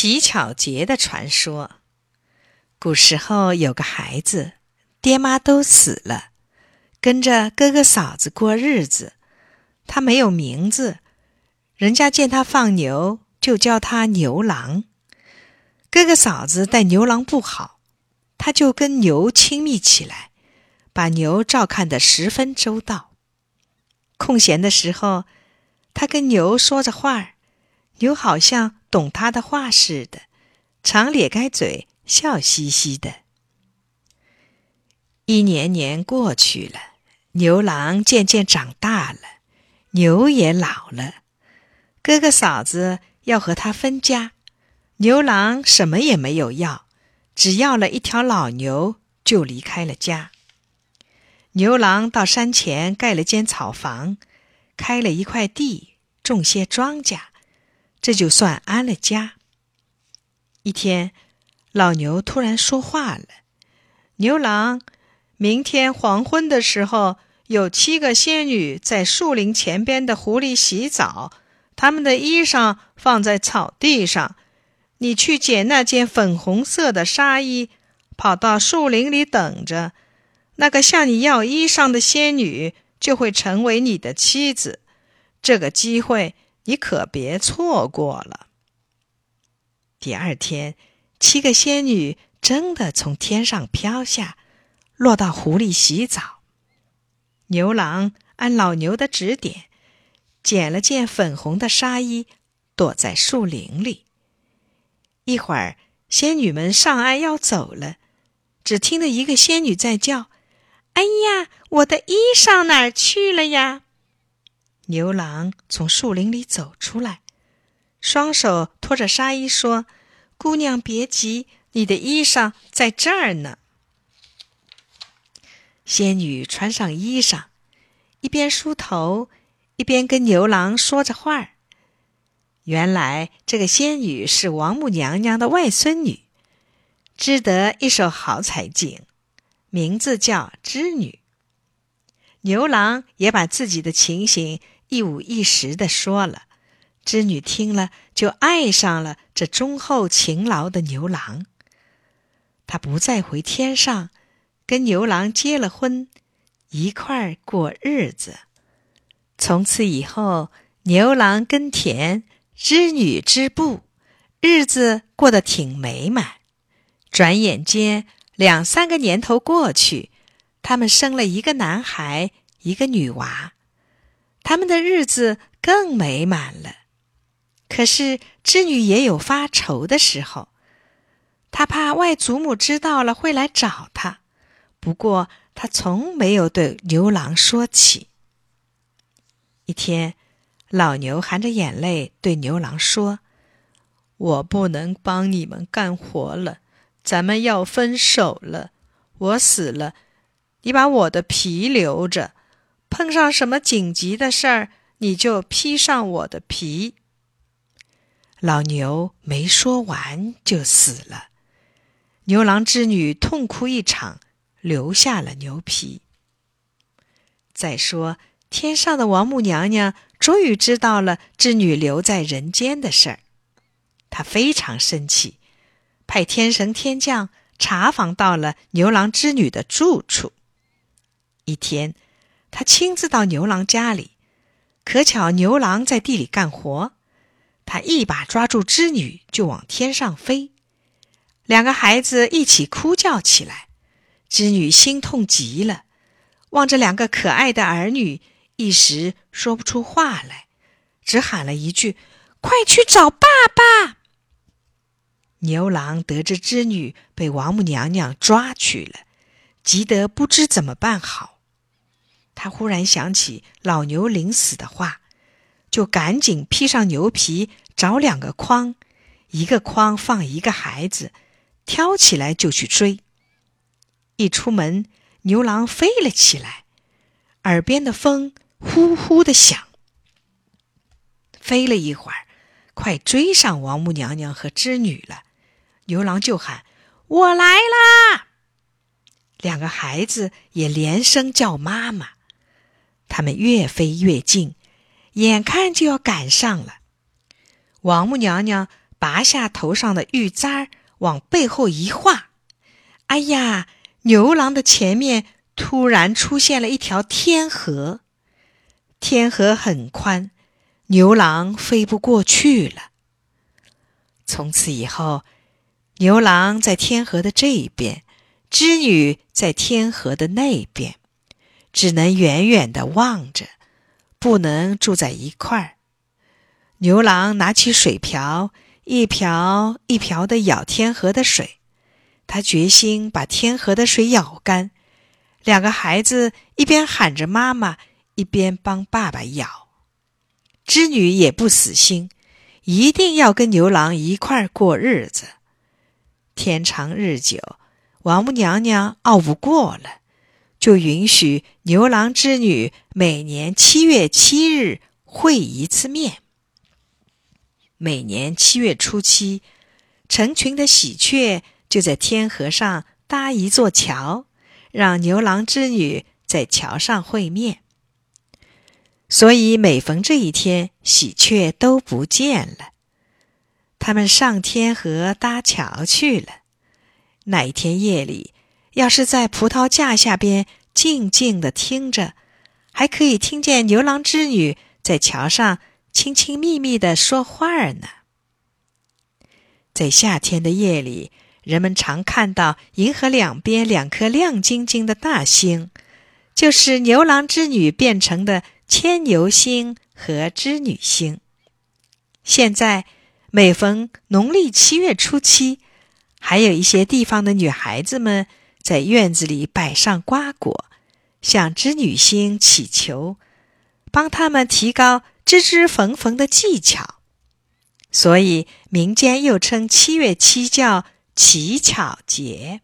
乞巧节的传说。古时候有个孩子，爹妈都死了，跟着哥哥嫂子过日子。他没有名字，人家见他放牛，就叫他牛郎。哥哥嫂子待牛郎不好，他就跟牛亲密起来，把牛照看得十分周到。空闲的时候，他跟牛说着话儿。牛好像懂他的话似的，常咧开嘴笑嘻嘻的。一年年过去了，牛郎渐渐长大了，牛也老了。哥哥嫂子要和他分家，牛郎什么也没有要，只要了一条老牛就离开了家。牛郎到山前盖了间草房，开了一块地，种些庄稼。这就算安了家。一天，老牛突然说话了：“牛郎，明天黄昏的时候，有七个仙女在树林前边的湖里洗澡，她们的衣裳放在草地上。你去捡那件粉红色的纱衣，跑到树林里等着。那个向你要衣裳的仙女就会成为你的妻子。这个机会。”你可别错过了。第二天，七个仙女真的从天上飘下，落到湖里洗澡。牛郎按老牛的指点，捡了件粉红的纱衣，躲在树林里。一会儿，仙女们上岸要走了，只听得一个仙女在叫：“哎呀，我的衣裳哪儿去了呀？”牛郎从树林里走出来，双手托着纱衣，说：“姑娘别急，你的衣裳在这儿呢。”仙女穿上衣裳，一边梳头，一边跟牛郎说着话儿。原来这个仙女是王母娘娘的外孙女，织得一手好彩锦，名字叫织女。牛郎也把自己的情形。一五一十的说了，织女听了就爱上了这忠厚勤劳的牛郎。她不再回天上，跟牛郎结了婚，一块儿过日子。从此以后，牛郎耕田，织女织布，日子过得挺美满。转眼间，两三个年头过去，他们生了一个男孩，一个女娃。他们的日子更美满了，可是织女也有发愁的时候，她怕外祖母知道了会来找她。不过她从没有对牛郎说起。一天，老牛含着眼泪对牛郎说：“我不能帮你们干活了，咱们要分手了。我死了，你把我的皮留着。”碰上什么紧急的事儿，你就披上我的皮。老牛没说完就死了，牛郎织女痛哭一场，留下了牛皮。再说，天上的王母娘娘终于知道了织女留在人间的事儿，她非常生气，派天神天将查访到了牛郎织女的住处。一天。他亲自到牛郎家里，可巧牛郎在地里干活，他一把抓住织女就往天上飞，两个孩子一起哭叫起来，织女心痛极了，望着两个可爱的儿女，一时说不出话来，只喊了一句：“快去找爸爸！”牛郎得知织女被王母娘娘抓去了，急得不知怎么办好。他忽然想起老牛临死的话，就赶紧披上牛皮，找两个筐，一个筐放一个孩子，挑起来就去追。一出门，牛郎飞了起来，耳边的风呼呼的响。飞了一会儿，快追上王母娘娘和织女了，牛郎就喊：“我来啦！”两个孩子也连声叫妈妈。他们越飞越近，眼看就要赶上了。王母娘娘拔下头上的玉簪儿，往背后一画，哎呀，牛郎的前面突然出现了一条天河，天河很宽，牛郎飞不过去了。从此以后，牛郎在天河的这一边，织女在天河的那边，只能远远的望着，不能住在一块儿。牛郎拿起水瓢。一瓢一瓢的舀天河的水，他决心把天河的水舀干。两个孩子一边喊着妈妈，一边帮爸爸舀。织女也不死心，一定要跟牛郎一块儿过日子。天长日久，王母娘娘拗不过了，就允许牛郎织女每年七月七日会一次面。每年七月初七，成群的喜鹊就在天河上搭一座桥，让牛郎织女在桥上会面。所以每逢这一天，喜鹊都不见了，他们上天河搭桥去了。那一天夜里，要是在葡萄架下边静静的听着，还可以听见牛郎织女在桥上。亲亲密密的说话呢。在夏天的夜里，人们常看到银河两边两颗亮晶晶的大星，就是牛郎织女变成的牵牛星和织女星。现在每逢农历七月初七，还有一些地方的女孩子们在院子里摆上瓜果，向织女星祈求，帮他们提高。织织缝缝的技巧，所以民间又称七月七叫乞巧节。